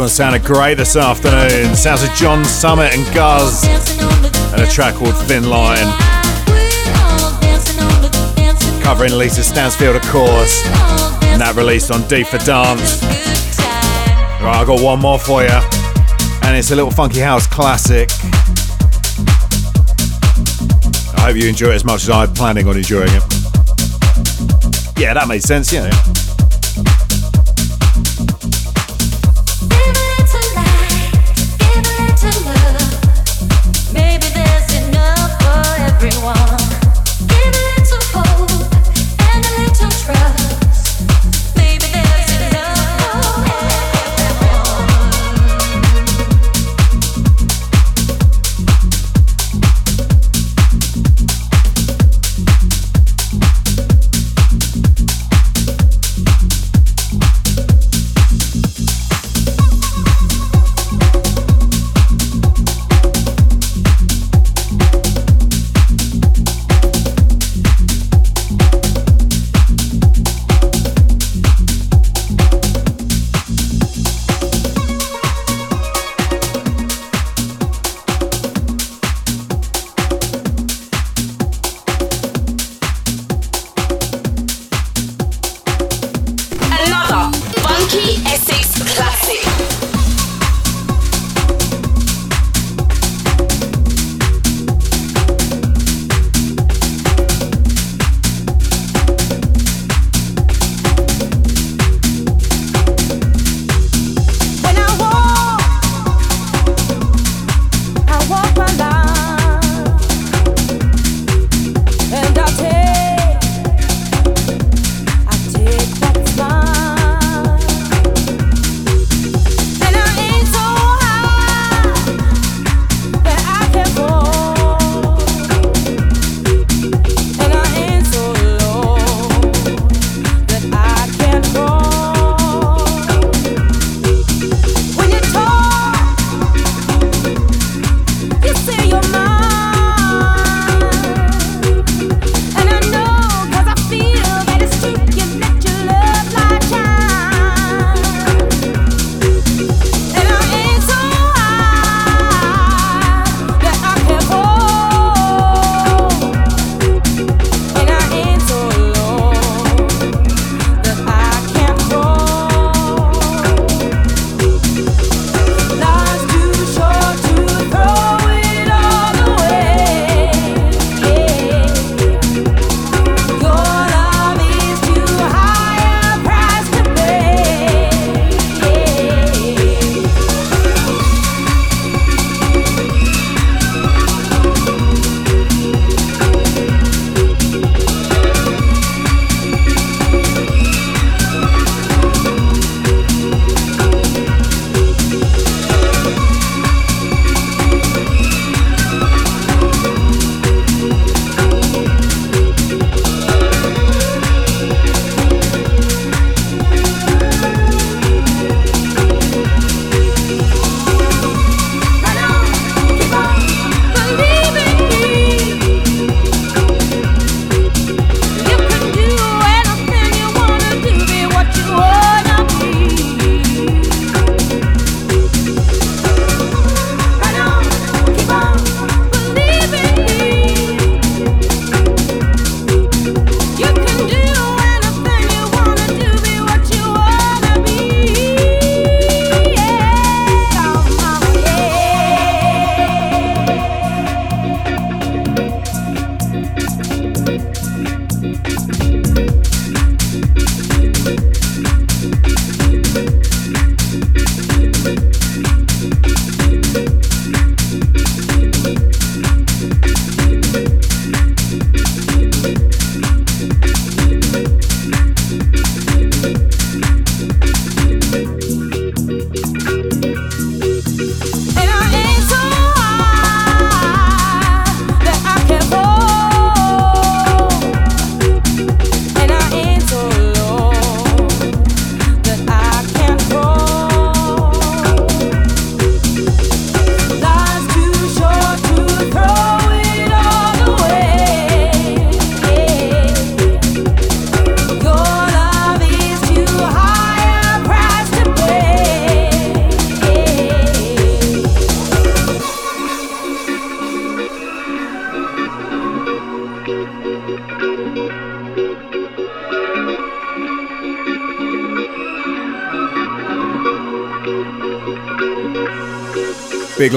One sounded great this afternoon. Sounds of John Summit and Guz, and a track called Thin Line, covering Lisa Stansfield, of course, and that released on D for Dance. Right, I got one more for you, and it's a little funky house classic. I hope you enjoy it as much as I'm planning on enjoying it. Yeah, that made sense, yeah.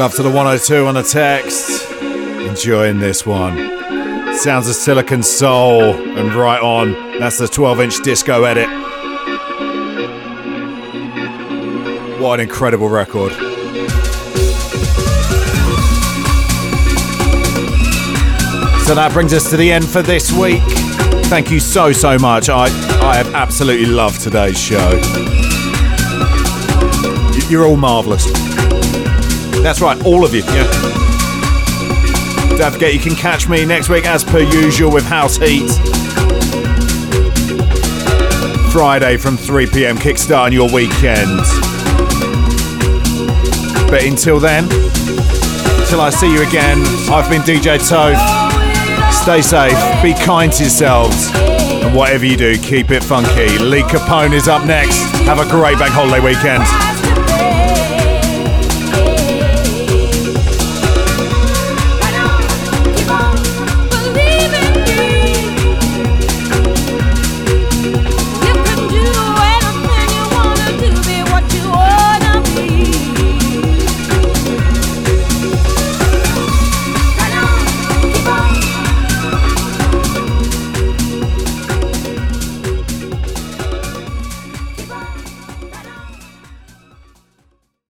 Love to the 102 on the text. Enjoying this one. Sounds of Silicone Soul and right on. That's the 12 inch disco edit. What an incredible record. So that brings us to the end for this week. Thank you so, so much. I, I have absolutely loved today's show. You're all marvellous. That's right, all of you. Yeah. Don't forget, you can catch me next week as per usual with House Heat. Friday from 3 pm, kickstarting your weekend. But until then, till I see you again, I've been DJ Toph. Stay safe, be kind to yourselves, and whatever you do, keep it funky. Lee Capone is up next. Have a great bank holiday weekend.